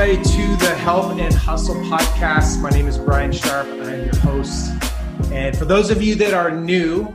everybody, to the Help and Hustle podcast. My name is Brian Sharp. I'm your host. And for those of you that are new,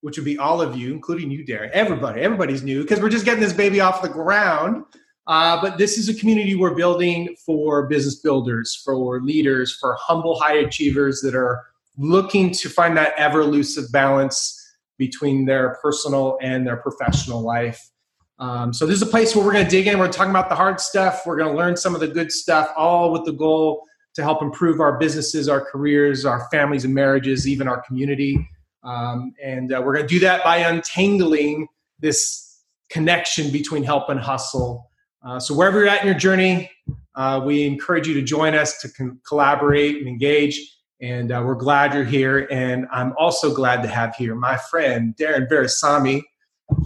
which would be all of you, including you, Darren, everybody, everybody's new because we're just getting this baby off the ground. Uh, but this is a community we're building for business builders, for leaders, for humble high achievers that are looking to find that ever elusive balance between their personal and their professional life. Um, so this is a place where we're going to dig in. We're talking about the hard stuff. We're going to learn some of the good stuff, all with the goal to help improve our businesses, our careers, our families and marriages, even our community. Um, and uh, we're going to do that by untangling this connection between help and hustle. Uh, so wherever you're at in your journey, uh, we encourage you to join us to con- collaborate and engage. And uh, we're glad you're here. And I'm also glad to have here my friend Darren Virassammy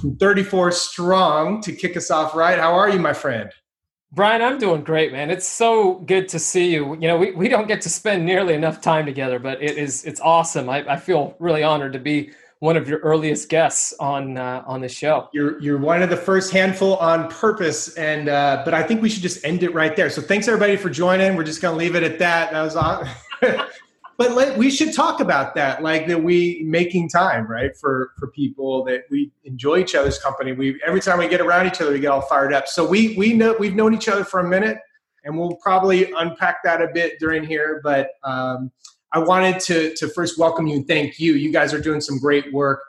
from 34 Strong to kick us off right. How are you, my friend? Brian, I'm doing great, man. It's so good to see you. You know, we, we don't get to spend nearly enough time together, but it is it's awesome. I, I feel really honored to be one of your earliest guests on uh, on the show. You're you're one of the first handful on purpose, and uh, but I think we should just end it right there. So thanks everybody for joining. We're just gonna leave it at that. That was on. but we should talk about that like that we making time right for for people that we enjoy each other's company. We every time we get around each other we get all fired up. So we we know we've known each other for a minute and we'll probably unpack that a bit during here but um, i wanted to to first welcome you and thank you. You guys are doing some great work.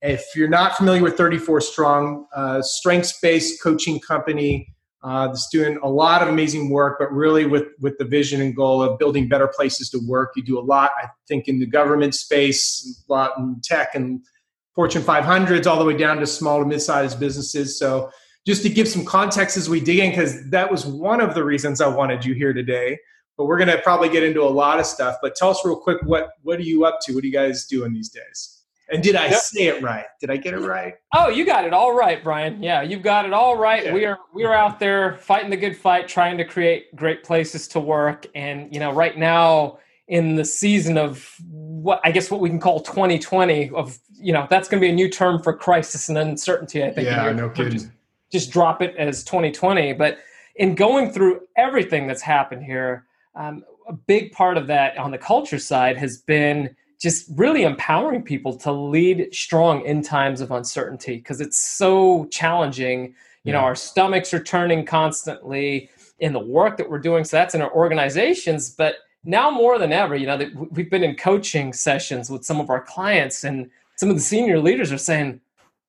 If you're not familiar with 34 strong uh, strengths-based coaching company uh, that's doing a lot of amazing work, but really with with the vision and goal of building better places to work. You do a lot, I think, in the government space, a lot in tech and Fortune 500s, all the way down to small to mid-sized businesses. So, just to give some context as we dig in, because that was one of the reasons I wanted you here today. But we're going to probably get into a lot of stuff. But tell us real quick what what are you up to? What are you guys doing these days? And did I yep. say it right? Did I get it right? Oh, you got it all right, Brian. Yeah, you've got it all right. Yeah. We are we are out there fighting the good fight, trying to create great places to work. And you know, right now in the season of what I guess what we can call 2020 of you know that's going to be a new term for crisis and uncertainty. I think. Yeah, no kidding. Just, just drop it as 2020. But in going through everything that's happened here, um, a big part of that on the culture side has been just really empowering people to lead strong in times of uncertainty because it's so challenging. You know, our stomachs are turning constantly in the work that we're doing. So that's in our organizations. But now more than ever, you know, that we've been in coaching sessions with some of our clients, and some of the senior leaders are saying,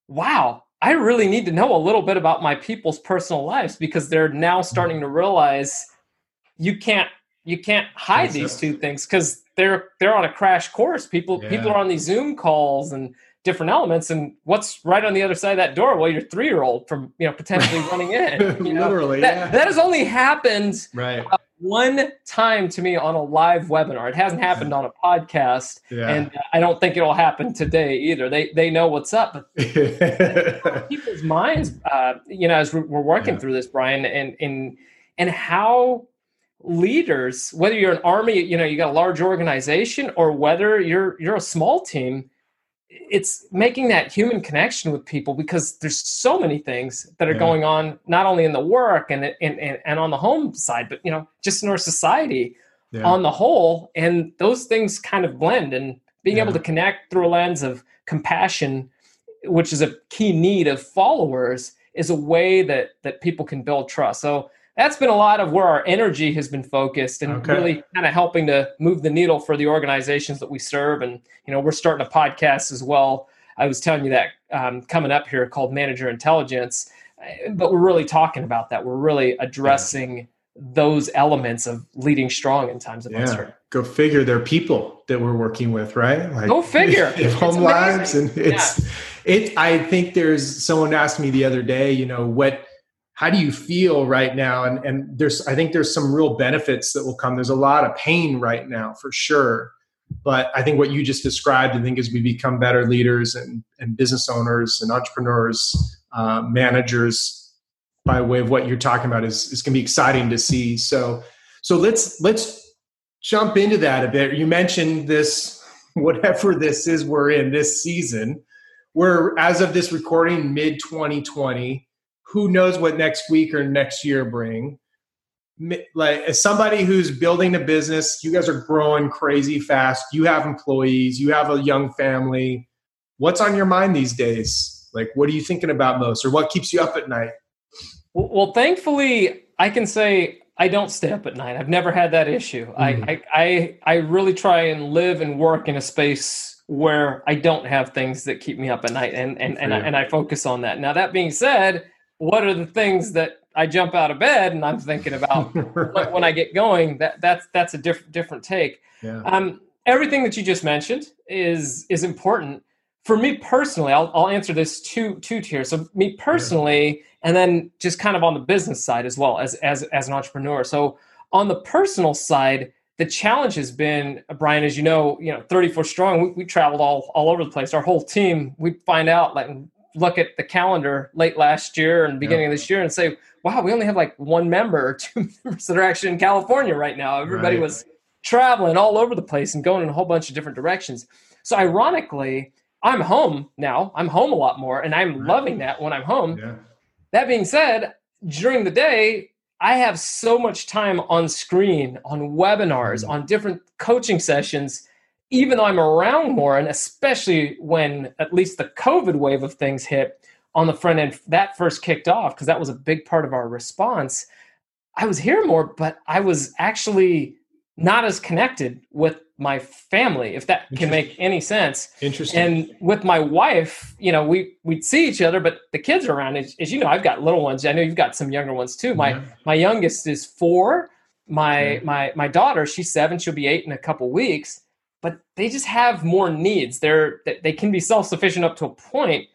wow, I really need to know a little bit about my people's personal lives because they're now starting to realize you can't you can't hide these two things because they're they're on a crash course. People yeah. people are on these Zoom calls and different elements. And what's right on the other side of that door? Well, your three year old from you know potentially running in. You know? Literally, that, yeah. that has only happened right. Uh, one time to me on a live webinar. It hasn't happened on a podcast, yeah. and I don't think it'll happen today either. They they know what's up, people's minds, uh, you know, as we're working yeah. through this, Brian, and and and how leaders, whether you're an army, you know, you got a large organization, or whether you're you're a small team, it's making that human connection with people because there's so many things that are yeah. going on not only in the work and, and and and on the home side, but you know, just in our society yeah. on the whole, and those things kind of blend and being yeah. able to connect through a lens of compassion, which is a key need of followers, is a way that that people can build trust. So that's been a lot of where our energy has been focused and okay. really kind of helping to move the needle for the organizations that we serve. And, you know, we're starting a podcast as well. I was telling you that um, coming up here called Manager Intelligence, but we're really talking about that. We're really addressing yeah. those elements of leading strong in times of yeah. uncertainty. Go figure. They're people that we're working with, right? Like, Go figure. They home lives, and it's yeah. it. I think there's someone asked me the other day. You know what? How do you feel right now? And and there's i think there's some real benefits that will come. There's a lot of pain right now for sure. But i think what you just described i think as we become better leaders and and business owners and entrepreneurs uh, managers by way of what you're talking about is is going to be exciting to see. So so let's let's jump into that a bit. You mentioned this whatever this is we're in this season. We're as of this recording mid 2020 who knows what next week or next year bring like as somebody who's building a business, you guys are growing crazy fast. You have employees, you have a young family. What's on your mind these days? Like, what are you thinking about most, or what keeps you up at night? Well, thankfully, I can say I don't stay up at night. I've never had that issue. Mm. I, I, I really try and live and work in a space where I don't have things that keep me up at night, and and and I, and I focus on that. Now, that being said, what are the things that I jump out of bed and I'm thinking about right. when I get going? That that's that's a different different take. Yeah. Um, everything that you just mentioned is is important for me personally. I'll I'll answer this two two tiers. So me personally. Yeah and then just kind of on the business side as well as as as an entrepreneur. So on the personal side, the challenge has been Brian, as you know, you know, 34 strong. We, we traveled all all over the place. Our whole team. We find out like look at the calendar late last year and beginning yeah. of this year and say, wow, we only have like one member or two members that are actually in California right now. Everybody right. was traveling all over the place and going in a whole bunch of different directions. So ironically, I'm home now. I'm home a lot more, and I'm right. loving that when I'm home. Yeah. That being said, during the day, I have so much time on screen, on webinars, mm. on different coaching sessions, even though I'm around more, and especially when at least the COVID wave of things hit on the front end, that first kicked off, because that was a big part of our response. I was here more, but I was actually not as connected with my family, if that can make any sense. Interesting. And with my wife, you know, we we'd see each other, but the kids are around. As, as you know, I've got little ones. I know you've got some younger ones too. My yeah. my youngest is four. My yeah. my my daughter, she's seven. She'll be eight in a couple weeks. But they just have more needs. They're they can be self sufficient up to a point,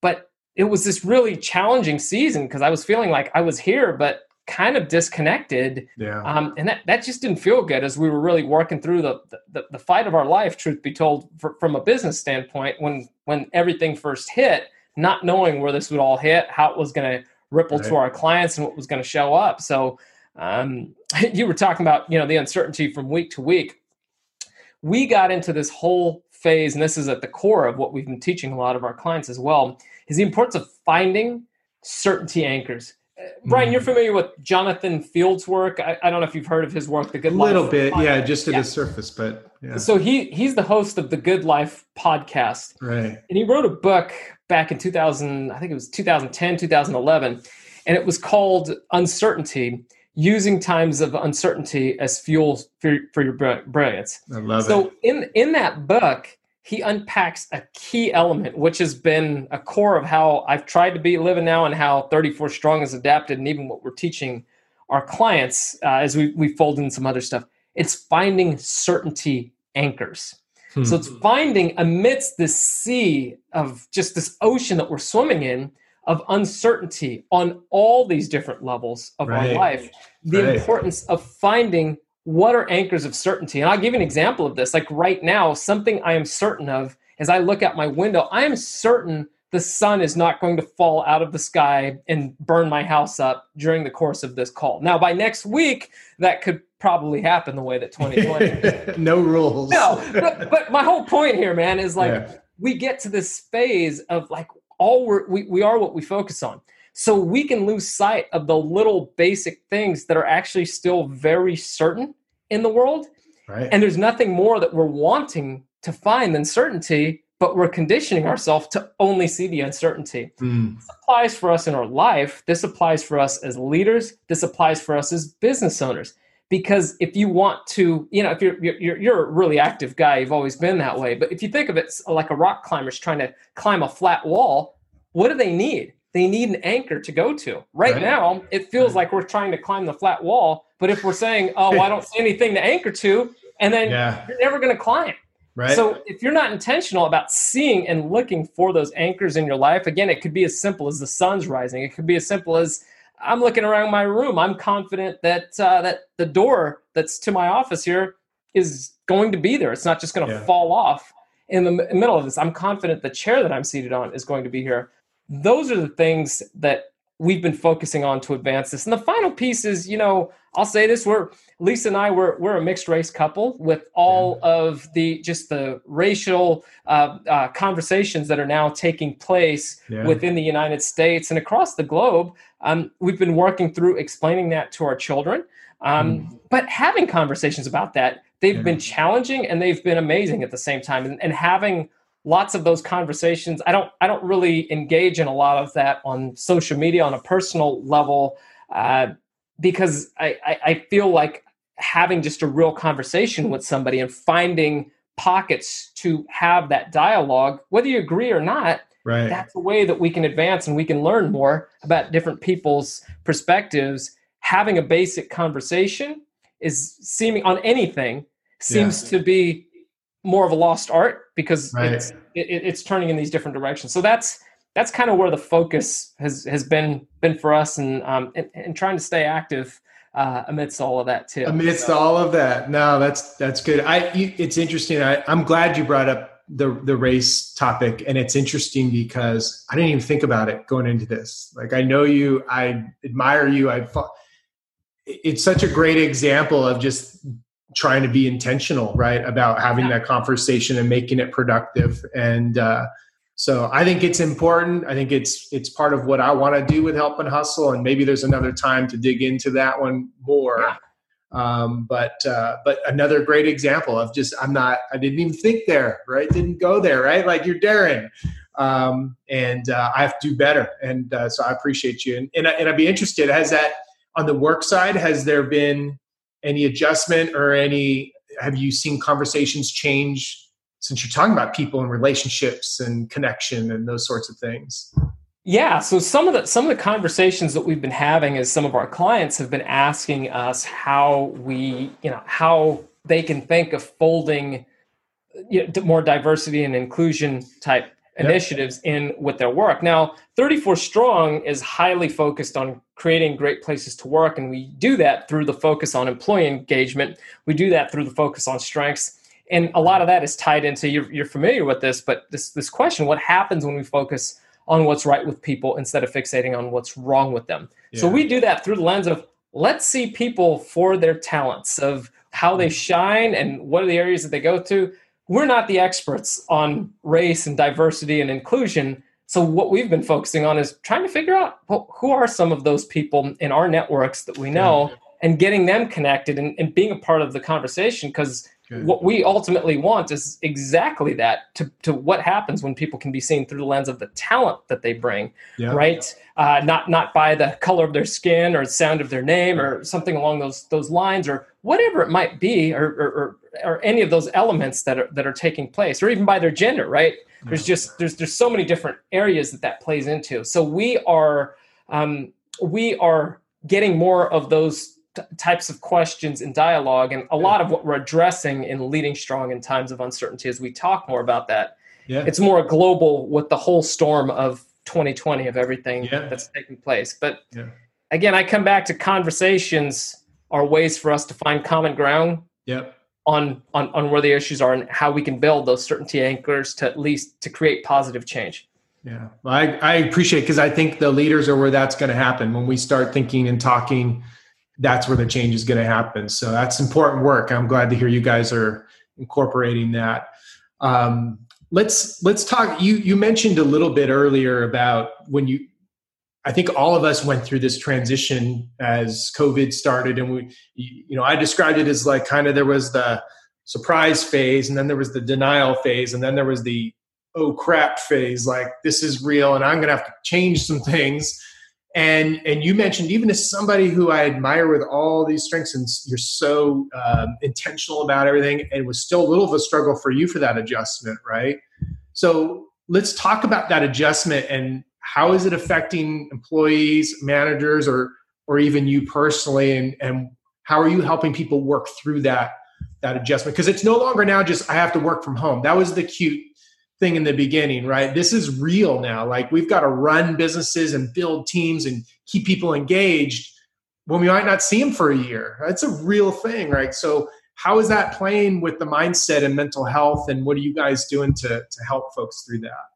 but it was this really challenging season because I was feeling like I was here, but kind of disconnected. Yeah. Um, and that, that just didn't feel good as we were really working through the, the, the fight of our life, truth be told, for, from a business standpoint, when, when everything first hit, not knowing where this would all hit, how it was going to ripple right. to our clients and what was going to show up. So um, you were talking about, you know, the uncertainty from week to week. We got into this whole phase, and this is at the core of what we've been teaching a lot of our clients as well, is the importance of finding certainty anchors Brian, you're mm. familiar with Jonathan Fields' work. I, I, don't know if you've heard of his work, The Good Life. A little bit, podcast. yeah, just at yeah. the surface, but yeah. So he he's the host of the Good Life podcast, right? And he wrote a book back in 2000, I think it was 2010, 2011, and it was called Uncertainty: Using Times of Uncertainty as Fuel for, for Your Brilliance. I love so it. So in in that book, he unpacks a key element, which has been a core of how I've tried to be living now and how 34 Strong has adapted, and even what we're teaching our clients uh, as we, we fold in some other stuff. It's finding certainty anchors. Hmm. So it's finding amidst this sea of just this ocean that we're swimming in of uncertainty on all these different levels of right. our life, the right. importance of finding what are anchors of certainty? And I'll give you an example of this. Like right now, something I am certain of as I look out my window, I am certain the sun is not going to fall out of the sky and burn my house up during the course of this call. Now, by next week, that could probably happen the way that 2020. no rules. No, but, but my whole point here, man, is like yeah. we get to this phase of like all we're, we, we are what we focus on. So we can lose sight of the little basic things that are actually still very certain in the world. Right. And there's nothing more that we're wanting to find than certainty, but we're conditioning ourselves to only see the uncertainty. Mm. This applies for us in our life. This applies for us as leaders. This applies for us as business owners. Because if you want to, you know, if you're, you're you're a really active guy, you've always been that way. But if you think of it like a rock climber's trying to climb a flat wall, what do they need? they need an anchor to go to. Right, right. now, it feels right. like we're trying to climb the flat wall, but if we're saying, "Oh, I don't see anything to anchor to," and then yeah. you're never going to climb. Right. So if you're not intentional about seeing and looking for those anchors in your life, again, it could be as simple as the sun's rising. It could be as simple as I'm looking around my room. I'm confident that uh, that the door that's to my office here is going to be there. It's not just going to yeah. fall off in the middle of this. I'm confident the chair that I'm seated on is going to be here those are the things that we've been focusing on to advance this. And the final piece is, you know, I'll say this: we're Lisa and I we're we're a mixed race couple with all yeah. of the just the racial uh, uh, conversations that are now taking place yeah. within the United States and across the globe. Um, we've been working through explaining that to our children. Um, mm. But having conversations about that, they've yeah. been challenging and they've been amazing at the same time. And, and having lots of those conversations, I don't I don't really engage in a lot of that on social media on a personal level uh, because I, I, I feel like having just a real conversation with somebody and finding pockets to have that dialogue, whether you agree or not, right. that's a way that we can advance and we can learn more about different people's perspectives. Having a basic conversation is seeming on anything seems yeah. to be more of a lost art because right. it's it, it's turning in these different directions. So that's that's kind of where the focus has has been been for us and um and, and trying to stay active uh, amidst all of that too. Amidst so. all of that, no, that's that's good. I you, it's interesting. I, I'm glad you brought up the the race topic, and it's interesting because I didn't even think about it going into this. Like I know you, I admire you. I it's such a great example of just trying to be intentional, right, about having yeah. that conversation and making it productive and. uh so I think it's important. I think it's it's part of what I want to do with Help and Hustle, and maybe there's another time to dig into that one more. Yeah. Um, but uh, but another great example of just I'm not I didn't even think there, right? Didn't go there, right? Like you're Darren, um, and uh, I have to do better, and uh, so I appreciate you. And and, and I'd be interested. Has that on the work side? Has there been any adjustment or any? Have you seen conversations change since you're talking about people and relationships and connection and those sorts of things yeah so some of the some of the conversations that we've been having is some of our clients have been asking us how we you know how they can think of folding you know, more diversity and inclusion type initiatives yep. in with their work now 34 strong is highly focused on creating great places to work and we do that through the focus on employee engagement we do that through the focus on strengths and a lot of that is tied into you're, you're familiar with this but this this question what happens when we focus on what's right with people instead of fixating on what's wrong with them yeah. so we do that through the lens of let's see people for their talents of how they mm-hmm. shine and what are the areas that they go to we're not the experts on race and diversity and inclusion so what we've been focusing on is trying to figure out well, who are some of those people in our networks that we know yeah. and getting them connected and, and being a part of the conversation because What we ultimately want is exactly that to, to what happens when people can be seen through the lens of the talent that they bring, yeah. right? Uh, not not by the color of their skin or the sound of their name or something along those those lines or whatever it might be or, or, or, or any of those elements that are that are taking place or even by their gender, right? There's just there's there's so many different areas that that plays into. So we are um, we are getting more of those t- types of questions and dialogue. And a lot of what we're addressing in Leading Strong in Times of Uncertainty as we talk more about that. Yeah. It's more global with the whole storm of 2020 of everything yeah. that's taking place. But yeah. again, I come back to conversations are ways for us to find common ground. Yep. On, on, on where the issues are and how we can build those certainty anchors to at least to create positive change. Yeah, well, I, I appreciate because I think the leaders are where that's going to happen when we start thinking and talking that's where the change is going to happen. So that's important work. I'm glad to hear you guys are incorporating that. Um, let's let's talk. You you mentioned a little bit earlier about when you. I think all of us went through this transition as COVID started, and we, you know, I described it as like kind of there was the surprise phase, and then there was the denial phase, and then there was the oh crap phase. Like this is real, and I'm to have to change some things and and you mentioned even as somebody who I admire with all these strengths and you're so um, intentional about everything, it was still a little of a struggle for you for that adjustment, right? So let's talk about that adjustment and how is it affecting employees, managers, or or even you personally, and and how are you helping people work through that that adjustment? Because it's no longer now just I have to work from home. That was the cute thing in the beginning, right? This is real now. Like we've got to run businesses and build teams and keep people engaged when we might not see them for a year. That's a real thing, right? So how is that playing with the mindset and mental health and what are you guys doing to to help folks through that?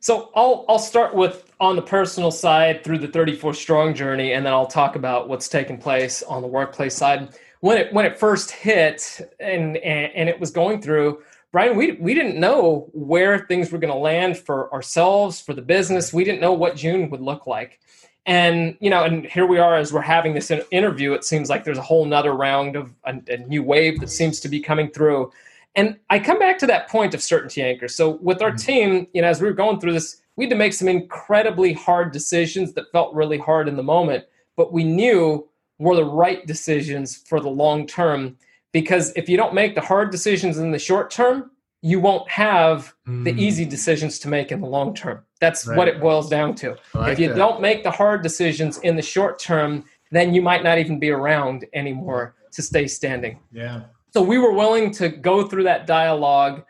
So I'll I'll start with on the personal side through the 34 strong journey and then I'll talk about what's taking place on the workplace side. When it when it first hit and and, and it was going through Brian, we we didn't know where things were going to land for ourselves, for the business. We didn't know what June would look like. and you know and here we are as we're having this interview it seems like there's a whole nother round of a, a, new wave that seems to be coming through and i come back to that point of certainty anchor so with our mm-hmm. team you know as we were going through this we had to make some incredibly hard decisions that felt really hard in the moment but we knew were the right decisions for the long term because if you don't make the hard decisions in the short term you won't have mm. the easy decisions to make in the long term. That's right. what it boils down to. Like if you that. don't make the hard decisions in the short term, then you might not even be around anymore to stay standing. Yeah. So we were willing to go through that dialogue,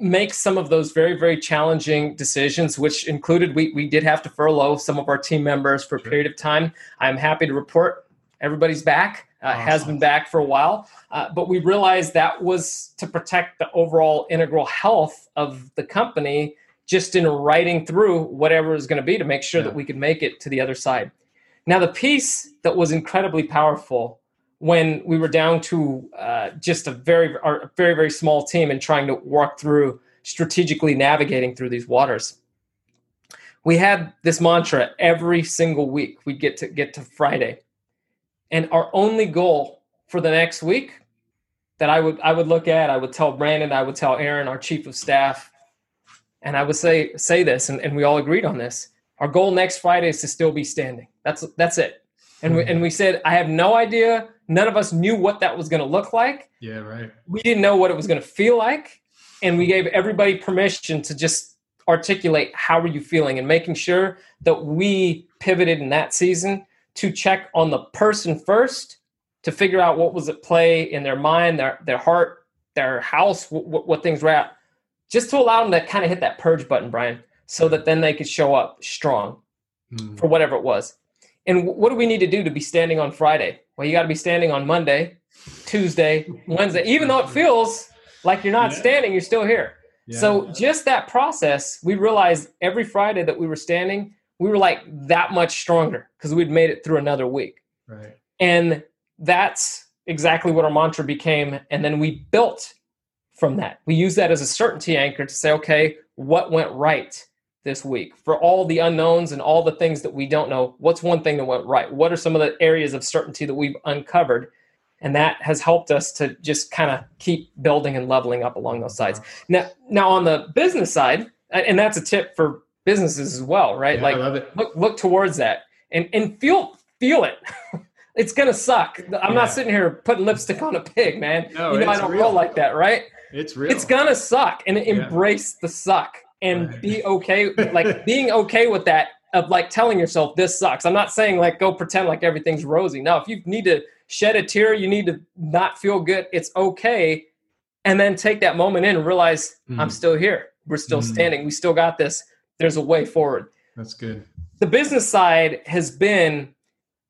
make some of those very, very challenging decisions, which included we, we did have to furlough some of our team members for a sure. period of time. I'm happy to report everybody's back uh, awesome. has been back for a while. Uh, but we realized that was to protect the overall integral health of the company just in writing through whatever it was going to be to make sure yeah. that we could make it to the other side. Now, the piece that was incredibly powerful when we were down to uh, just a very, a very, very small team and trying to work through strategically navigating through these waters. We had this mantra every single week. We'd get to get to Friday and our only goal for the next week that I would I would look at, I would tell Brandon, I would tell Aaron, our chief of staff, and I would say say this, and, and we all agreed on this. Our goal next Friday is to still be standing. That's that's it. And we and we said, I have no idea. None of us knew what that was going to look like. Yeah, right. We didn't know what it was going to feel like, and we gave everybody permission to just articulate how are you feeling and making sure that we pivoted in that season to check on the person first to figure out what was at play in their mind, their their heart, their house, what, what things were at, just to allow them to kind of hit that purge button, Brian, so that then they could show up strong mm. for whatever it was. And what do we need to do to be standing on Friday? Well, you got to be standing on Monday, Tuesday, Wednesday, even though it feels like you're not yeah. standing, you're still here. Yeah. So just that process, we realized every Friday that we were standing, we were like that much stronger because we'd made it through another week. Right. And that's exactly what our mantra became. And then we built from that. We use that as a certainty anchor to say, okay, what went right this week? For all the unknowns and all the things that we don't know, what's one thing that went right? What are some of the areas of certainty that we've uncovered? And that has helped us to just kind of keep building and leveling up along those sides. Uh-huh. Now, now on the business side, and that's a tip for businesses as well, right? Yeah, like I love it. look look towards that and and feel feel it. it's gonna suck. I'm yeah. not sitting here putting lipstick on a pig, man. No, you know I don't real. roll like that, right? It's real. It's gonna suck, and embrace the suck and right. be okay. Like being okay with that of like telling yourself this sucks. I'm not saying like go pretend like everything's rosy. No, if you need to shed a tear, you need to not feel good. It's okay, and then take that moment in and realize mm. I'm still here. We're still mm. standing. We still got this there's a way forward. That's good. The business side has been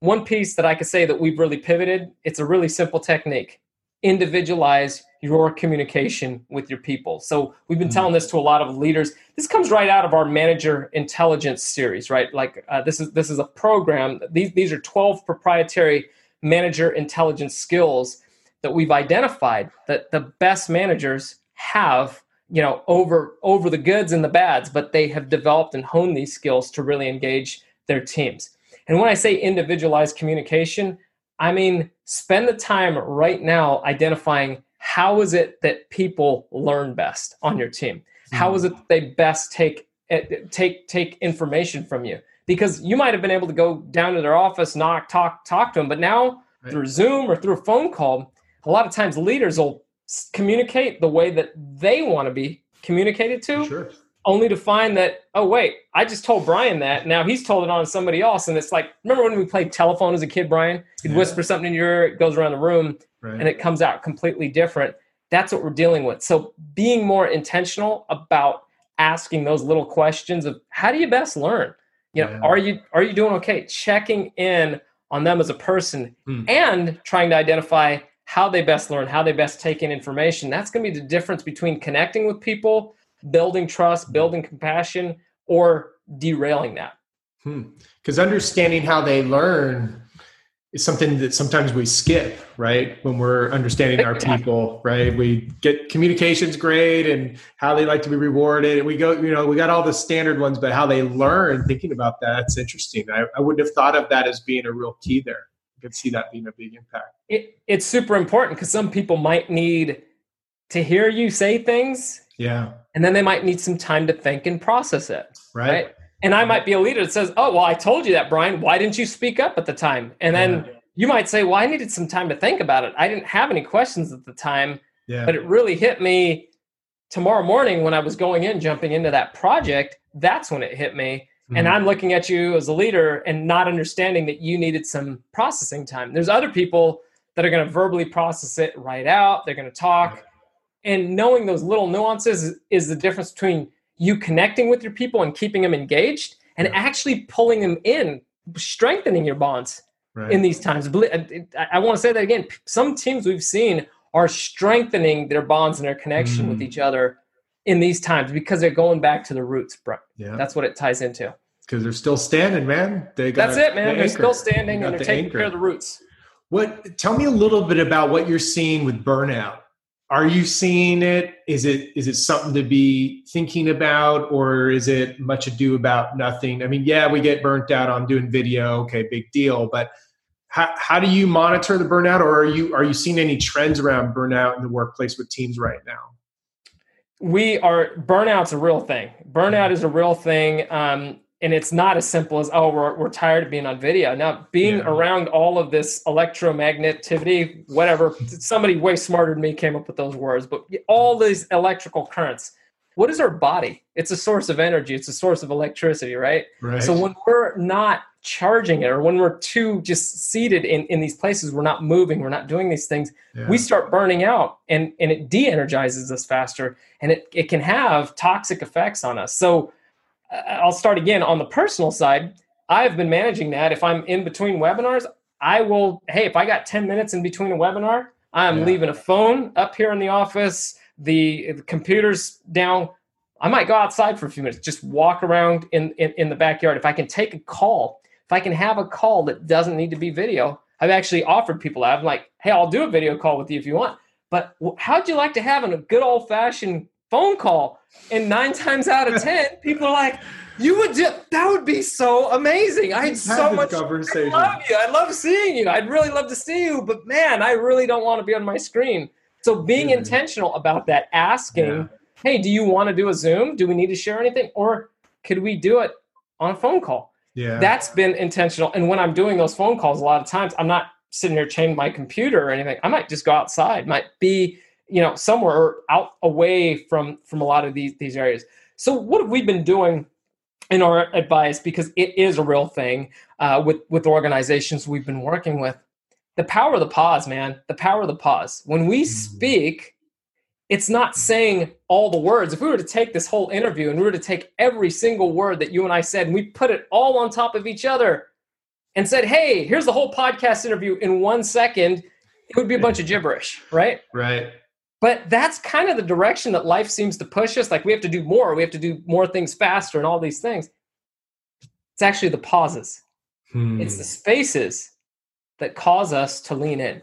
one piece that I could say that we've really pivoted. It's a really simple technique. Individualize your communication with your people. So we've been mm-hmm. telling this to a lot of leaders. This comes right out of our manager intelligence series, right? Like uh, this is this is a program. These these are 12 proprietary manager intelligence skills that we've identified that the best managers have you know over over the goods and the bads but they have developed and honed these skills to really engage their teams and when i say individualized communication i mean spend the time right now identifying how is it that people learn best on your team how is it that they best take eh, take take information from you because you might have been able to go down to their office knock talk talk to them but now right. through zoom or through a phone call a lot of times leaders will communicate the way that they want to be communicated to. Sure. Only to find that, oh wait, I just told Brian that. Now he's told it on somebody else, and it's like, remember when we played telephone as a kid, Brian? You'd yeah. whisper something in your ear, it goes around the room, right. and it comes out completely different. That's what we're dealing with. So being more intentional about asking those little questions of how do you best learn? You know, yeah. are you are you doing okay? Checking in on them as a person hmm. and trying to identify how they best learn, how they best take in information. That's going to be the difference between connecting with people, building trust, building compassion, or derailing that. Because hmm. understanding how they learn is something that sometimes we skip, right? When we're understanding our people, right? We get communications great and how they like to be rewarded. And we go, you know, we got all the standard ones, but how they learn, thinking about that, that's interesting. I, I wouldn't have thought of that as being a real key there. I could see that being a big impact. It, it's super important because some people might need to hear you say things. Yeah. And then they might need some time to think and process it. Right. right? And I might be a leader that says, "Oh, well, I told you that, Brian. Why didn't you speak up at the time?" And then yeah. you might say, "Well, I needed some time to think about it. I didn't have any questions at the time, yeah. but it really hit me tomorrow morning when I was going in, jumping into that project. That's when it hit me." Mm-hmm. And I'm looking at you as a leader and not understanding that you needed some processing time. There's other people that are going to verbally process it right out. They're going to talk. And knowing those little nuances is, the difference between you connecting with your people and keeping them engaged and yeah. actually pulling them in, strengthening your bonds right. in these times. I, want to say that again. Some teams we've seen are strengthening their bonds and their connection mm. with each other in these times because they're going back to the roots, bro. Yeah. That's what it ties into. Because they're still standing, man. They got That's it, man. The they're still standing and they're the taking anchor. care of the roots. What tell me a little bit about what you're seeing with burnout are you seeing it? Is it is it something to be thinking about or is it much ado about nothing? I mean yeah we get burnt out on doing video. Okay big deal. But how, how do you monitor the burnout or are you are you seeing any trends around burnout in the workplace with teams right now? We are burnout's a real thing. Burnout is a real thing. Um, and it's not as simple as oh we're, we're tired of being on video now being yeah. around all of this electromagnetivity whatever somebody way smarter than me came up with those words but all these electrical currents what is our body it's a source of energy it's a source of electricity right, right. so when we're not charging it or when we're too just seated in, in these places we're not moving we're not doing these things yeah. we start burning out and and it de-energizes us faster and it, it can have toxic effects on us so I'll start again on the personal side. I've been managing that. If I'm in between webinars, I will, hey, if I got 10 minutes in between a webinar, I'm yeah. leaving a phone up here in the office, the, the, computer's down. I might go outside for a few minutes, just walk around in, in, in the backyard. If I can take a call, if I can have a call that doesn't need to be video, I've actually offered people that. I'm like, hey, I'll do a video call with you if you want. But how'd you like to have a good old fashioned phone call. And nine times out of ten, people are like, "You would do that would be so amazing. I had so much conversation. I love you. I love seeing you. I'd really love to see you, but man, I really don't want to be on my screen." So being intentional about that, asking, yeah. "Hey, do you want to do a Zoom? Do we need to share anything, or could we do it on a phone call?" Yeah, that's been intentional. And when I'm doing those phone calls, a lot of times I'm not sitting here chained my computer or anything. I might just go outside. Might be you know somewhere out away from from a lot of these these areas. So what have we been doing in our advice because it is a real thing uh, with with organizations we've been working with? The power of the pause man. The power of the pause. When we mm-hmm. speak it's not saying all the words. If we were to take this whole interview and we were to take every single word that you and i said and we put it all on top of each other and said hey here's the whole podcast interview in one second it would be a bunch of gibberish right? Right but that's kind of the direction that life seems to push us. Like we have to do more, we have to do more things faster, and all these things. It's actually the pauses, hmm. it's the spaces that cause us to lean in.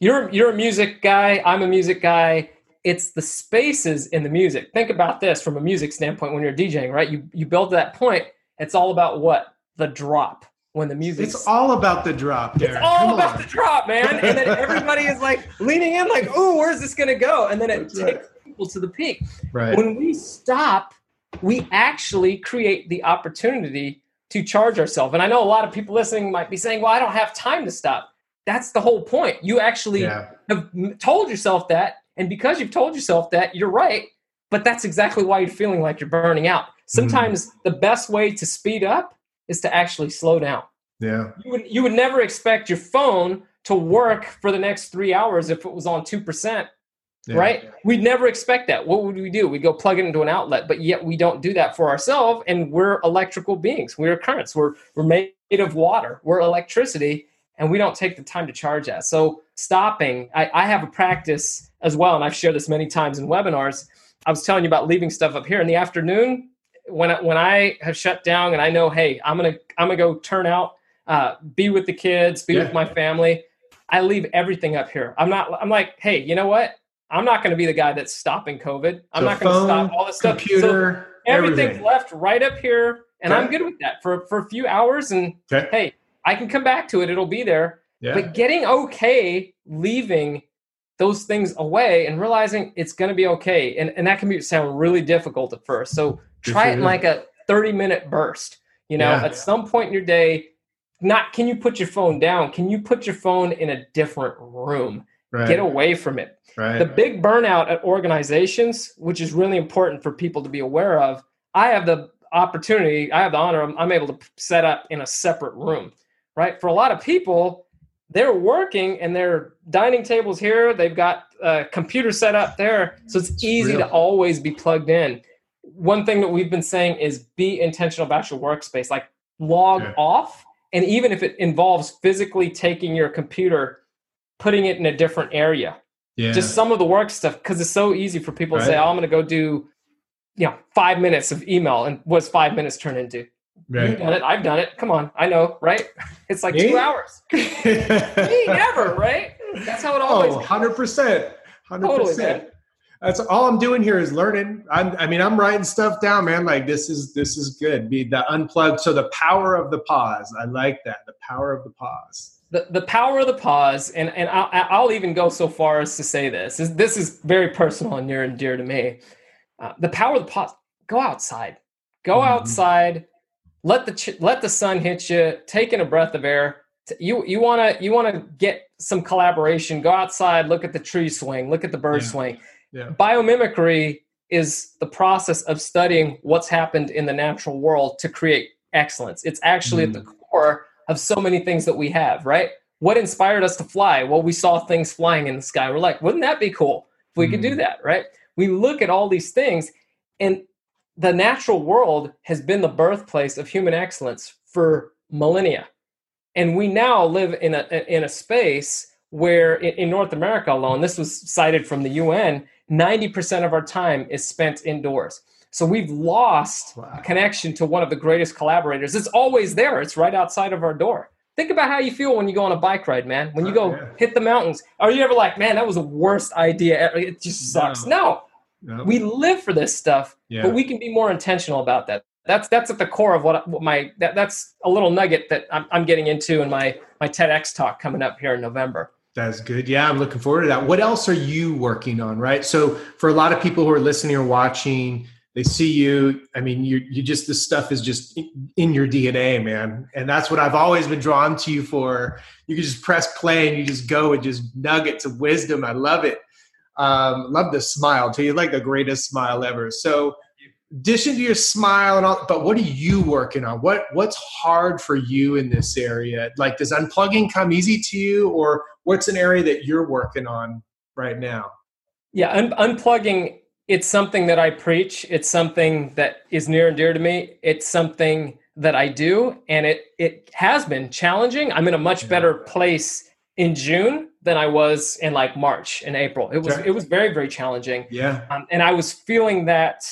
You're you're a music guy. I'm a music guy. It's the spaces in the music. Think about this from a music standpoint when you're DJing, right? You you build to that point. It's all about what the drop when the music. It's all about the drop, Darren. It's all Come about on. the drop, man. And then everybody is like leaning in, like, "Oh, where's this gonna go?" And then it That's takes right. people to the peak. Right. When we stop, we actually create the opportunity to charge ourselves. And I know a lot of people listening might be saying, "Well, I don't have time to stop." That's the whole point. You actually yeah. have told yourself that, and because you've told yourself that, you're right. But that's exactly why you're feeling like you're burning out. Sometimes mm. the best way to speed up is to actually slow down. Yeah. You would you would never expect your phone to work for the next three hours if it was on two percent. Yeah. Right? We'd never expect that. What would we do? We'd go plug it into an outlet, but yet we don't do that for ourselves. And we're electrical beings. We're currents. We're we're made of water. We're electricity, and we don't take the time to charge that. So stopping. I, I have a practice as well, and I've shared this many times in webinars. I was telling you about leaving stuff up here in the afternoon when I, when I have shut down and I know, hey, I'm gonna I'm gonna go turn out uh, be with the kids, be Yeah. with my family. I leave everything up here. I'm not. I'm like, hey, you know what? I'm not going to be the guy that's stopping COVID. I'm So not going to stop all this stuff. So Computer, everything's everything. left right up here, and I'm good with that for for a few hours. And Okay. hey, I can come back to it. It'll be there. Yeah. But getting okay leaving those things away and realizing it's going to be okay. And, and that can be sound really difficult at first. So try it in like a 30 minute burst. You know, Yeah. at some point in your day, not can you put your phone down? Can you put your phone in a different room? right. Get away from it. right. The big burnout at organizations, which is really important for people to be aware of, I have the opportunity, I have the honor, I'm, I'm able to set up in a separate room, right? For a lot of people, they're working and their dining tables here, they've got a computer set up there. So it's easy to always be plugged in. One thing that we've been saying is be intentional about your workspace, like log Yeah. off. And even if it involves physically taking your computer, putting it in a different area, yeah. just some of the work stuff because it's so easy for people to say, "Oh, I'm going to go do, you know, five minutes of email," and what's five minutes turn into? You've done it. I've done it. Come on, I know, right? It's like Me? two hours. Me, never, right? That's how it always. oh, 100%. 100%. Totally. That's all I'm doing here is learning. I'm, I mean, I'm writing stuff down, man. Like this is this is good. Be the unplugged. So the power of the pause. I like that. The power of the pause. the, the power of the pause, and and I'll, I'll even go so far as to say this. This, this is very personal and near and dear to me. Uh, the power of the pause. Go outside. Go Mhm. outside. Let the ch- let the sun hit you. Take in a breath of air. You you want to you want to get some collaboration. Go outside. Look at the tree swing. Look at the bird Yeah. swing. Yeah. Biomimicry is the process of studying what's happened in the natural world to create excellence. It's actually at the core of so many things that we have, right? What inspired us to fly? Well, we saw things flying in the sky. We're like, wouldn't that be cool if we could do Mhm. that, right? We look at all these things, and the natural world has been the birthplace of human excellence for millennia. And we now live in a in a space where in, North America alone, this was cited from the UN, 90% of our time is spent indoors. So we've lost Wow. a connection to one of the greatest collaborators. It's always there. It's right outside of our door. Think about how you feel when you go on a bike ride, man. When you Oh, go yeah. hit the mountains. Are you ever like, man, that was the worst idea ever. It just sucks. No, No. We live for this stuff, yeah. but we can be more intentional about that. That's that's at the core of what, what my that, that's a little nugget that I'm, I'm getting into in my my TEDx talk coming up here in November. That's good. Yeah, I'm looking forward to that. What else are you working on? Right. So for a lot of people who are listening or watching, they see you. I mean, you you just this stuff is just in- in your DNA, man. And that's what I've always been drawn to you for. You can just press play and you just go with just nuggets of wisdom. I love it. Um, love the smile too. You're like the greatest smile ever. So addition to your smile and all, but what are you working on? What what's hard for you in this area? Like does unplugging come easy to you or what's an area that you're working on right now? Yeah, un- unplugging. It's something that I preach. It's something that is near and dear to me. It's something that I do, and it it has been challenging. I'm in a much Yeah. better place in June than I was in like March and April. It was Okay. it was very very challenging, Yeah. um, and I was feeling that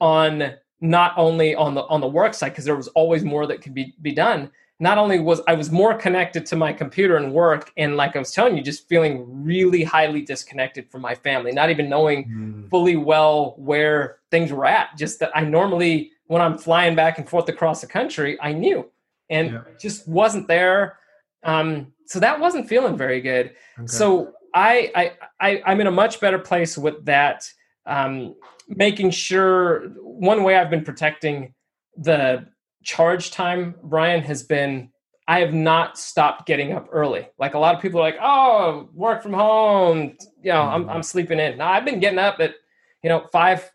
on not only on the on the work side because there was always more that could be be done. Not only was I was more connected to my computer and work, and like I was telling you, just feeling really highly disconnected from my family, not even knowing Mm. fully well where things were at. Just that I normally, when I'm flying back and forth across the country, I knew and Yeah. just wasn't there. Um, so that wasn't feeling very good. Okay. So I, I, I, I'm in a much better place with that. Um, making sure one way I've been protecting the charge time, Brian, has been I have not stopped getting up early. Like a lot of people are like, oh, work from home. You know, I'm, I'm sleeping in. Now I've been getting up at, you know, five,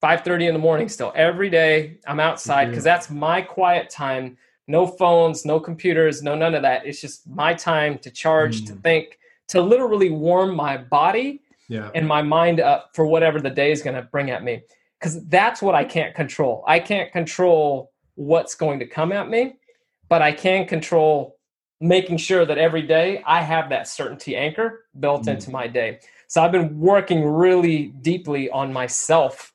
five thirty in the morning still every day. I'm outside because that's my quiet time. No phones, no computers, no none of that. It's just my time to charge, to Mm. think, to literally warm my body yeah. and my mind up for whatever the day is going to bring at me because that's what i can't control i can't control what's going to come at me but i can control making sure that every day i have that certainty anchor built Mm. into my day so i've been working really deeply on myself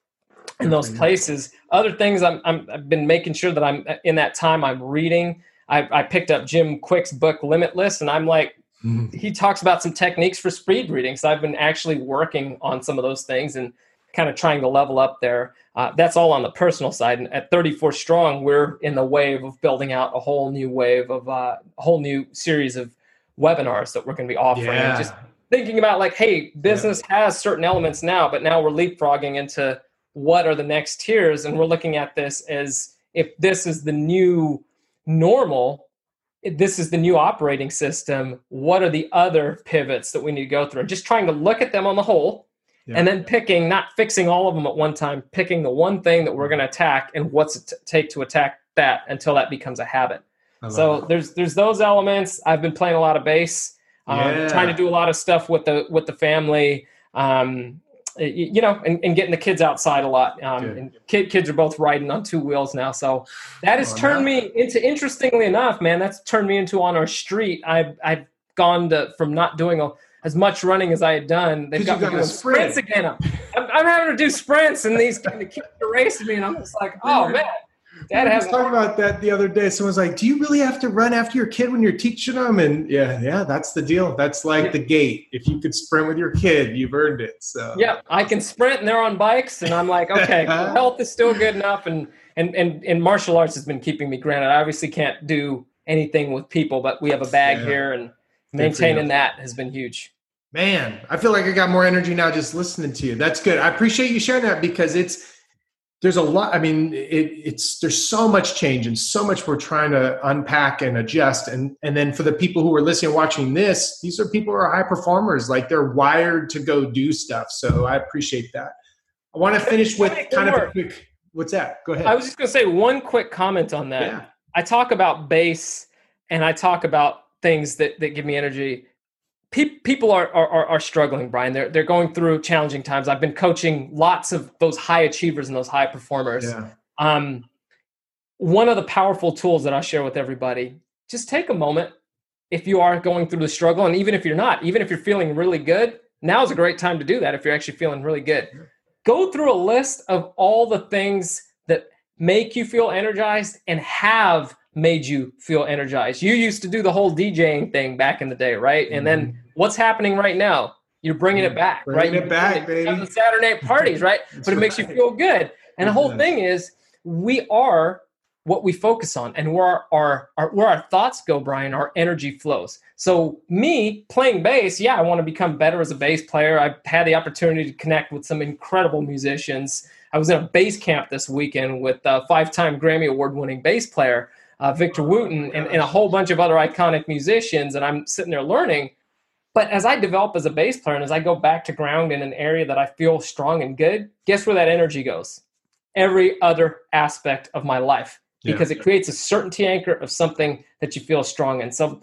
in those places other things I'm, I'm i've been making sure that i'm in that time i'm reading I, I picked up Jim Kwik's book Limitless, and I'm like, mm-hmm. he talks about some techniques for speed reading. So I've been actually working on some of those things and kind of trying to level up there. Uh, that's all on the personal side. And at 34 Strong, we're in the wave of building out a whole new wave of uh, a whole new series of webinars that we're going to be offering. Yeah. Just thinking about like, hey, business yeah. has certain elements now, but now we're leapfrogging into what are the next tiers, and we're looking at this as if this is the new normal. This is the new operating system. What are the other pivots that we need to go through? And just trying to look at them on the whole, yeah. and then picking, not fixing all of them at one time, picking the one thing that we're going to attack and what's it t- take to attack that until that becomes a habit. So there's there's those elements. I've been playing a lot of bass, um, yeah. trying to do a lot of stuff with the with the family. Um, you know, and, and, getting the kids outside a lot. Um, and kid, kids are both riding on two wheels now, so that has oh, turned no. me into. Interestingly enough, man, that's turned me into on our street. I've I've gone to from not doing a, as much running as I had done. They've got me doing sprint. sprints again. I'm, I'm, having to do sprints, and these kind of kids are racing me, and I'm just like, oh man. I was talking about that the other day. Someone's like, "Do you really have to run after your kid when you're teaching them?" And yeah, yeah, that's the deal. That's like yeah. the gate. If you could sprint with your kid, you've earned it. So yeah, I can sprint, and they're on bikes, and I'm like, okay, health is still good enough, and and and and martial arts has been keeping me. Granted, I obviously can't do anything with people, but we have a bag yeah. here, and maintaining that has been huge. Man, I feel like I got more energy now just listening to you. That's good. I appreciate you sharing that because it's there's a lot i mean it, it's there's so much change and so much we're trying to unpack and adjust. And and then for the people who are listening watching this these are people who are high performers like they're wired to go do stuff. So i appreciate that. I want to finish with kind of a quick what's that? Go ahead. I was just going to say one quick comment on that. Yeah. i talk about bass and i talk about things that that give me energy pe- people are, are are struggling, Brian. They're they're going through challenging times. I've been coaching lots of those high achievers and those high performers. Yeah. Um, one of the powerful tools that I share with everybody: just take a moment if you are going through the struggle, and even if you're not, even if you're feeling really good, now is a great time to do that. If you're actually feeling really good, go through a list of all the things that make you feel energized and have made you feel energized. You used to do the whole DJing thing back in the day, right? And then mm-hmm. what's happening right now? You're bringing it back, bringing right? it back, baby. The Saturday night parties, right? but it right. makes you feel good. And the whole thing is, we are what we focus on, and where our, our, our where our thoughts go, Brian, our energy flows. So me playing bass, yeah, I want to become better as a bass player. I've had the opportunity to connect with some incredible musicians. I was in a bass camp this weekend with a five-time Grammy Award-winning bass player uh, Victor Wooten, and, and a whole bunch of other iconic musicians. And I'm sitting there learning. But as I develop as a bass player and as I go back to ground in an area that I feel strong and good, guess where that energy goes? Every other aspect of my life because yeah. it creates a certainty anchor of something that you feel strong in. So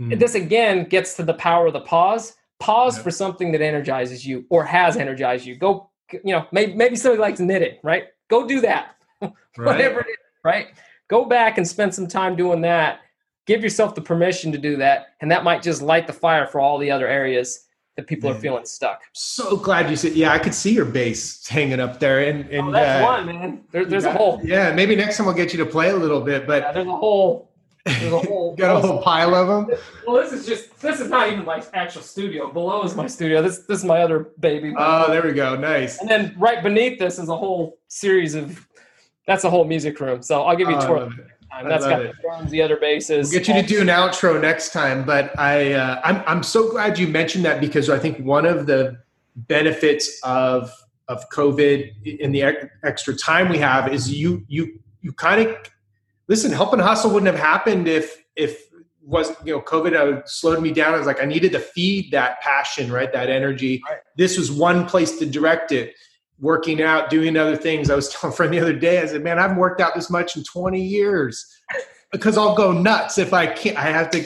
mm. this again gets to the power of the pause. Pause yeah. for something that energizes you or has energized you. Go, you know, maybe maybe somebody likes knitting, right? Go do that. right. Whatever it is, right? Go back and spend some time doing that. Give yourself the permission to do that, and that might just light the fire for all the other areas that people man. are feeling stuck. So glad you said. Yeah, I could see your bass hanging up there, and, and oh, that's uh, one man. There, there's got, a whole. Yeah, maybe next time we'll get you to play a little bit. But yeah, there's a whole. There's a whole. got a whole pile of them. Well, this is just. This is not even my actual studio. Below is my studio. This this is my other baby. Oh, there we go. Nice. And then right beneath this is a whole series of. That's a whole music room. So I'll give you a oh, tour time. That's got the drums, the other basses. We'll get you to do an outro next time, but I uh, I'm I'm so glad you mentioned that because I think one of the benefits of of COVID in the extra time we have is you you you kind of listen. Help and hustle wouldn't have happened if if was you know COVID uh, slowed me down. I was like I needed to feed that passion, right? That energy. Right. This was one place to direct it working out, doing other things. I was telling a friend the other day, I said, man, I haven't worked out this much in 20 years because I'll go nuts if I can't, I have to,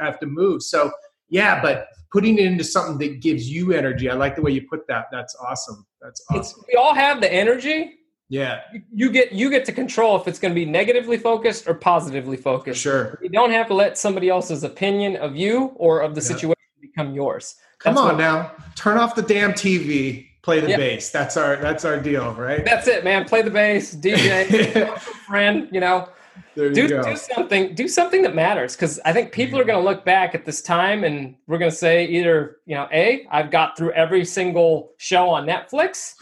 I have to move. So yeah, but putting it into something that gives you energy. I like the way you put that. That's awesome. That's awesome. It's, we all have the energy. Yeah. You get, you get to control if it's going to be negatively focused or positively focused. Sure. You don't have to let somebody else's opinion of you or of the yeah. situation become yours. Come That's on now, turn off the damn TV play the yep. bass. That's our that's our deal, right? That's it, man. Play the bass, DJ, friend. You know, do, do something do something that matters because i think people are going to look back at this time and we're going to say either you know a i've got through every single show on netflix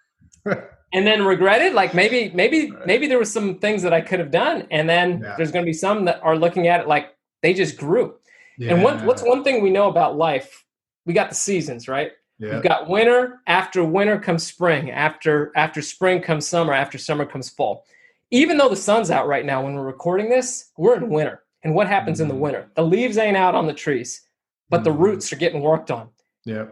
and then regret it like maybe maybe maybe there was some things that i could have done and then yeah. there's going to be some that are looking at it like they just grew yeah. and what, what's one thing we know about life we got the seasons right yeah. We've got winter. After winter comes spring. After after spring comes summer. After summer comes fall. Even though the sun's out right now when we're recording this, we're in winter. And what happens mm-hmm. in the mm-hmm. winter? The leaves ain't out on the trees, but mm-hmm. the roots are getting worked on. Yeah.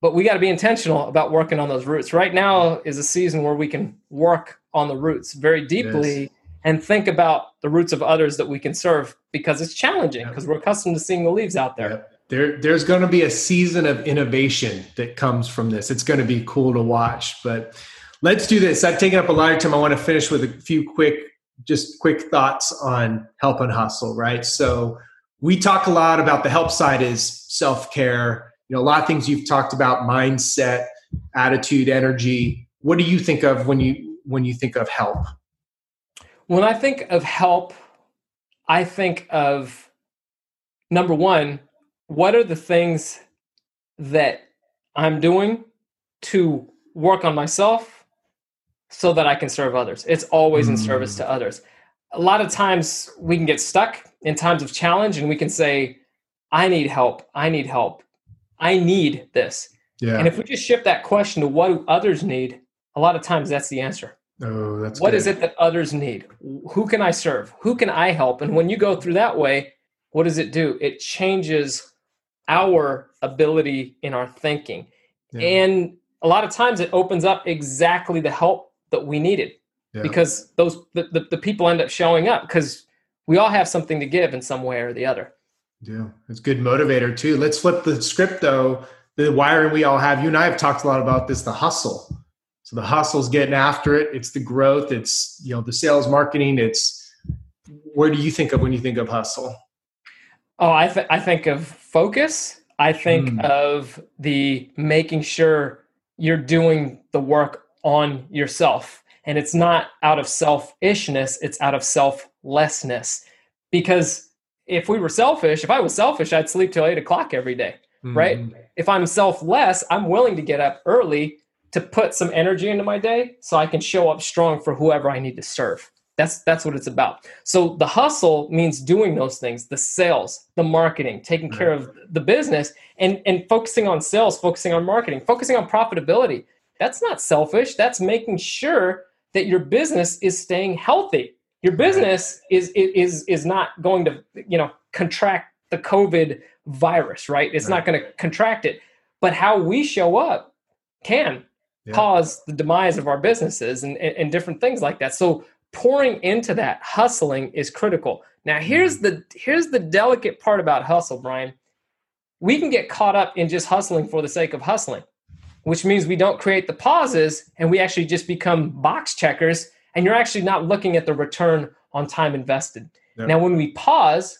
But we got to be intentional about working on those roots. Right now is a season where we can work on the roots very deeply yes. and think about the roots of others that we can serve because it's challenging because we're accustomed to seeing the leaves out there there there's going to be a season of innovation that comes from this. It's going to be cool to watch but let's do this. I've taken up a lot of time. I want to finish with a few quick just quick thoughts on help and hustle right? So we talk a lot about the help side is self-care. You know a lot of things you've talked about mindset attitude energy. What do you think of when you when you think of help? When i think of help i think of number one what are the things that I'm doing to work on myself so that I can serve others? It's always mm. in service to mm. others. A lot of times we can get stuck in times of challenge and we can say, I need help. I need help. I need this. Yeah. And if we just shift that question to what do others need, a lot of times that's the answer. Oh, that's What good. is it that others need? Who can I serve? Who can I help? And when you go through that way, what does it do? It changes our ability in our thinking. Yeah. And a lot of times it opens up exactly the help that we needed yeah. because those the, the, the, people end up showing up because we all have something to give in some way or the other. Yeah, it's good motivator too. Let's flip the script though. The wiring we all have, you and I have talked a lot about this, the hustle. So the hustle's getting after it. It's the growth. It's, you know, the sales marketing. It's, where do you think of when you think of hustle? Oh, I, th- I think of focus. I think mm. of the making sure you're doing the work on yourself. And it's not out of selfishness, it's out of selflessness. Because if we were selfish, if I was selfish, I'd sleep till eight o'clock every day, mm. right? If I'm selfless, I'm willing to get up early to put some energy into my day so I can show up strong for whoever I need to serve. That's that's what it's about. So the hustle means doing those things, the sales, the marketing, taking care of mm-hmm. the business and and focusing on sales, focusing on marketing, focusing on profitability. That's not selfish. That's making sure that your business is staying healthy. Your business is is is not going to, you know, contract the COVID virus, right? It's right. not going to contract it. But how we show up can yeah. cause the demise of our businesses and, and, and different things like that. So pouring into that hustling is critical. Now here's mm-hmm. the here's the delicate part about hustle brian. We can get caught up in just hustling for the sake of hustling which means we don't create the pauses and we actually just become box checkers and you're actually not looking at the return on time invested. Yep. now when we pause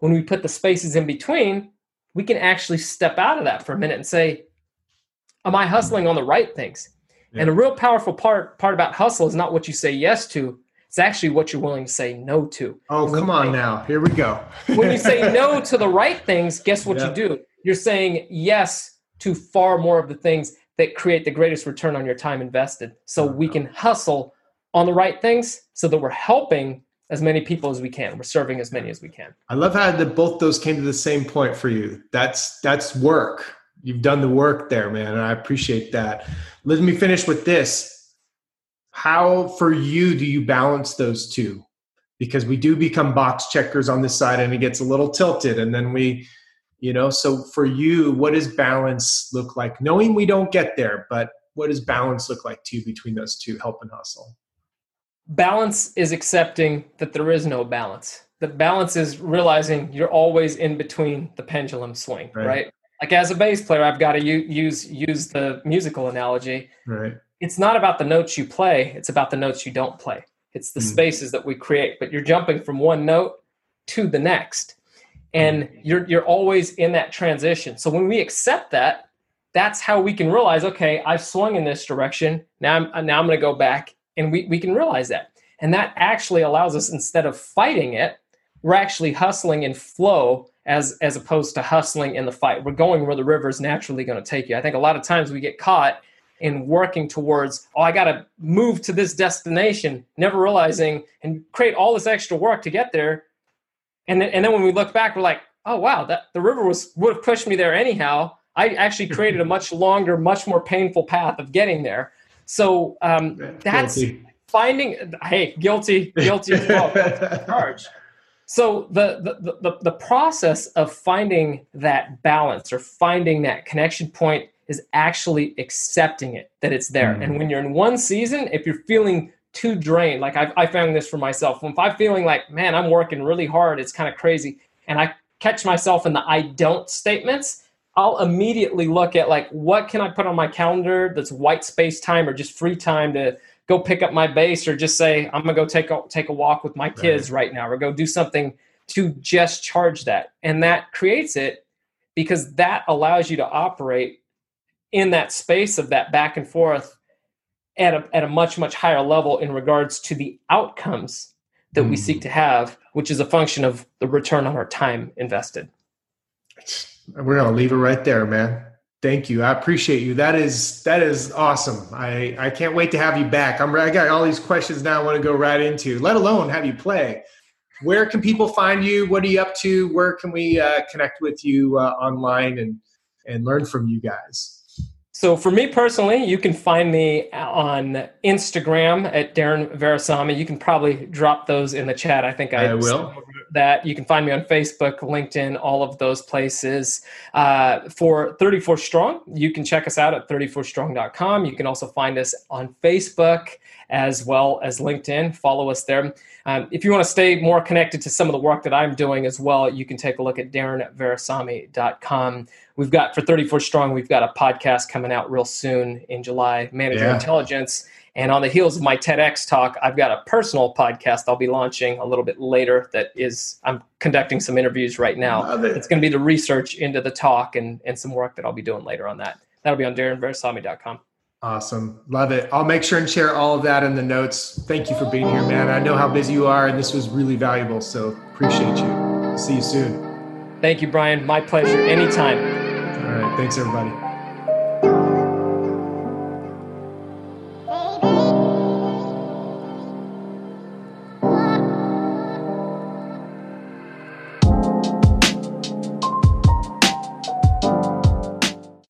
when we put the spaces in between we can actually step out of that for a minute and say am i hustling on the right things? And a real powerful part part about hustle is not what you say yes to it's actually what you're willing to say no to. Oh, come on now. Here we go. when you say no to the right things, guess what you do? You're saying yes to far more of the things that create the greatest return on your time invested. So we uh-huh. can hustle on the right things so that we're helping as many people as we can. We're serving as many as we can. I love how that both those came to the same point for you. That's that's work. You've done the work there, man, and I appreciate that. Let me finish with this how for you do you balance those two? Because we do become box checkers on this side and it gets a little tilted and then we you know so for you what does balance look like? Knowing we don't get there but what does balance look like to you between those two help and hustle? Balance is accepting that there is no balance. The balance is realizing you're always in between the pendulum swing right, right? like as a bass player i've got to use use the musical analogy. Right it's not about the notes you play, it's about the notes you don't play. It's the mm. spaces that we create, but you're jumping from one note to the next. And mm. you're you're always in that transition. So when we accept that, that's how we can realize, okay, I've swung in this direction. Now I'm now I'm going to go back and we we can realize that. And that actually allows us, instead of fighting it, we're actually hustling in flow as as opposed to hustling in the fight. We're going where the river is naturally going to take you. I think a lot of times we get caught in working towards, oh, I got to move to this destination, never realizing and create all this extra work to get there. And then, and then when we look back, we're like, oh wow, that the river was would have pushed me there anyhow. I actually created a much longer, much more painful path of getting there. So um, that's guilty. finding. Hey, guilty, guilty as well. charge. So the, the the the process of finding that balance or finding that connection point is actually accepting it that it's there. Mm. And when you're in one season, if you're feeling too drained, like I, I found this for myself, when if I'm feeling like, man, I'm working really hard, it's kind of crazy, and I catch myself in the I don't statements, I'll immediately look at like what can I put on my calendar that's white space time or just free time to go pick up my bass or just say I'm gonna go take a take a walk with my kids right, right now or go do something to just charge that. And that creates it because that allows you to operate in that space of that back and forth at a, at a much much higher level in regards to the outcomes that mm. we seek mm. to have which is a function of the return on our time invested we're gonna leave it right there, man. Thank you. I appreciate you. That is that is awesome. I I can't wait to have you back. I'm I got all these questions now. I want to go right into. Let alone have you play. Where can people find you? What are you up to? Where can we uh, connect with you uh, online and and learn from you guys? So for me personally, you can find me on Instagram at Darren Virassammy. You can probably drop those in the chat. I think I, I will. That you can find me on Facebook, LinkedIn, all of those places. Uh, for 34 Strong, you can check us out at 34strong.com. You can also find us on Facebook as well as LinkedIn. Follow us there. Um, if you want to stay more connected to some of the work that I'm doing as well, you can take a look at darrenvirassammy.com we've got for 34 strong we've got a podcast coming out real soon in july manager yeah. intelligence and on the heels of my tedx talk i've got a personal podcast i'll be launching a little bit later that is i'm conducting some interviews right now it. it's going to be the research into the talk and, and some work that i'll be doing later on that that'll be on darrenvirassammy.com Awesome. Love it. I'll make sure and share all of that in the notes. Thank you for being here, man. I know how busy you are, and this was really valuable. So appreciate you. See you soon. Thank you, Brian. My pleasure. Anytime. All right. Thanks, everybody.